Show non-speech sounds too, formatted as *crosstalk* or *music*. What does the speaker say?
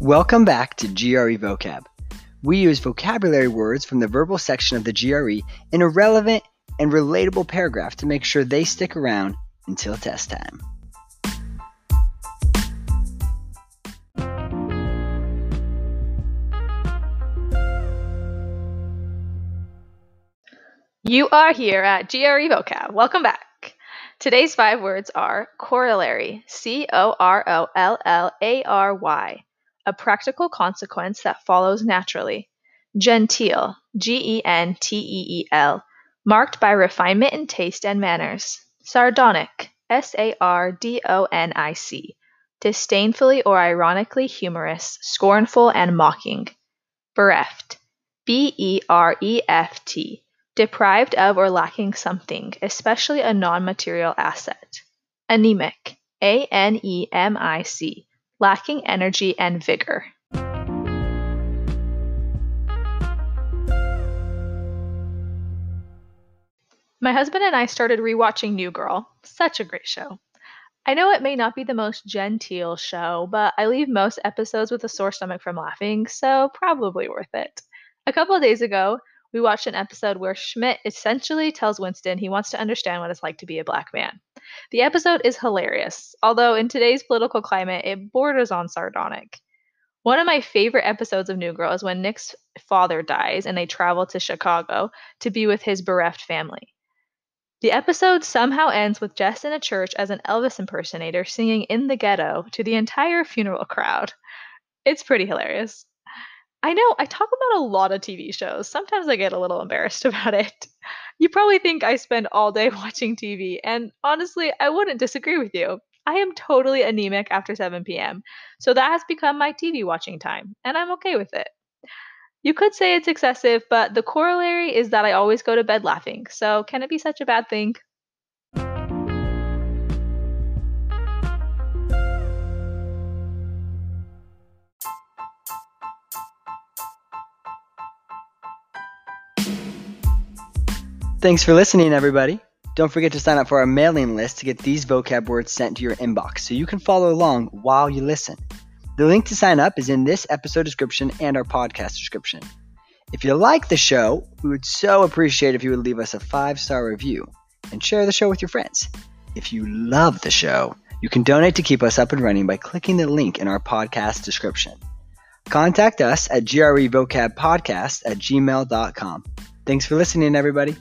Welcome back to GRE Vocab. We use vocabulary words from the verbal section of the GRE in a relevant and relatable paragraph to make sure they stick around until test time. You are here at GRE Vocab. Welcome back. Today's five words are corollary, C O R O L L A R Y, a practical consequence that follows naturally. Genteel, G E N T E E L, marked by refinement in taste and manners. Sardonic, S A R D O N I C, disdainfully or ironically humorous, scornful, and mocking. Bereft, B E R E F T deprived of or lacking something, especially a non material asset. Anemic, A N E M I C, lacking energy and vigor. My husband and I started rewatching New Girl. Such a great show. I know it may not be the most genteel show, but I leave most episodes with a sore stomach from laughing, so probably worth it. A couple of days ago, we watched an episode where Schmidt essentially tells Winston he wants to understand what it's like to be a black man. The episode is hilarious, although in today's political climate, it borders on sardonic. One of my favorite episodes of New Girl is when Nick's father dies and they travel to Chicago to be with his bereft family. The episode somehow ends with Jess in a church as an Elvis impersonator singing in the ghetto to the entire funeral crowd. It's pretty hilarious. I know I talk about a lot of TV shows. Sometimes I get a little embarrassed *laughs* about it. You probably think I spend all day *laughs* watching TV, and honestly, I wouldn't disagree with you. I am totally anemic after 7 p.m., so that has become my TV watching time, and I'm okay with it. You could say it's excessive, but the corollary is that I always go to bed laughing, so can it be such a bad thing? Thanks for listening, everybody. Don't forget to sign up for our mailing list to get these vocab words sent to your inbox so you can follow along while you listen. The link to sign up is in this episode description and our podcast description. If you like the show, we would so appreciate if you would leave us a five star review and share the show with your friends. If you love the show, you can donate to keep us up and running by clicking the link in our podcast description. Contact us at grevocabpodcast at gmail.com. Thanks for listening, everybody.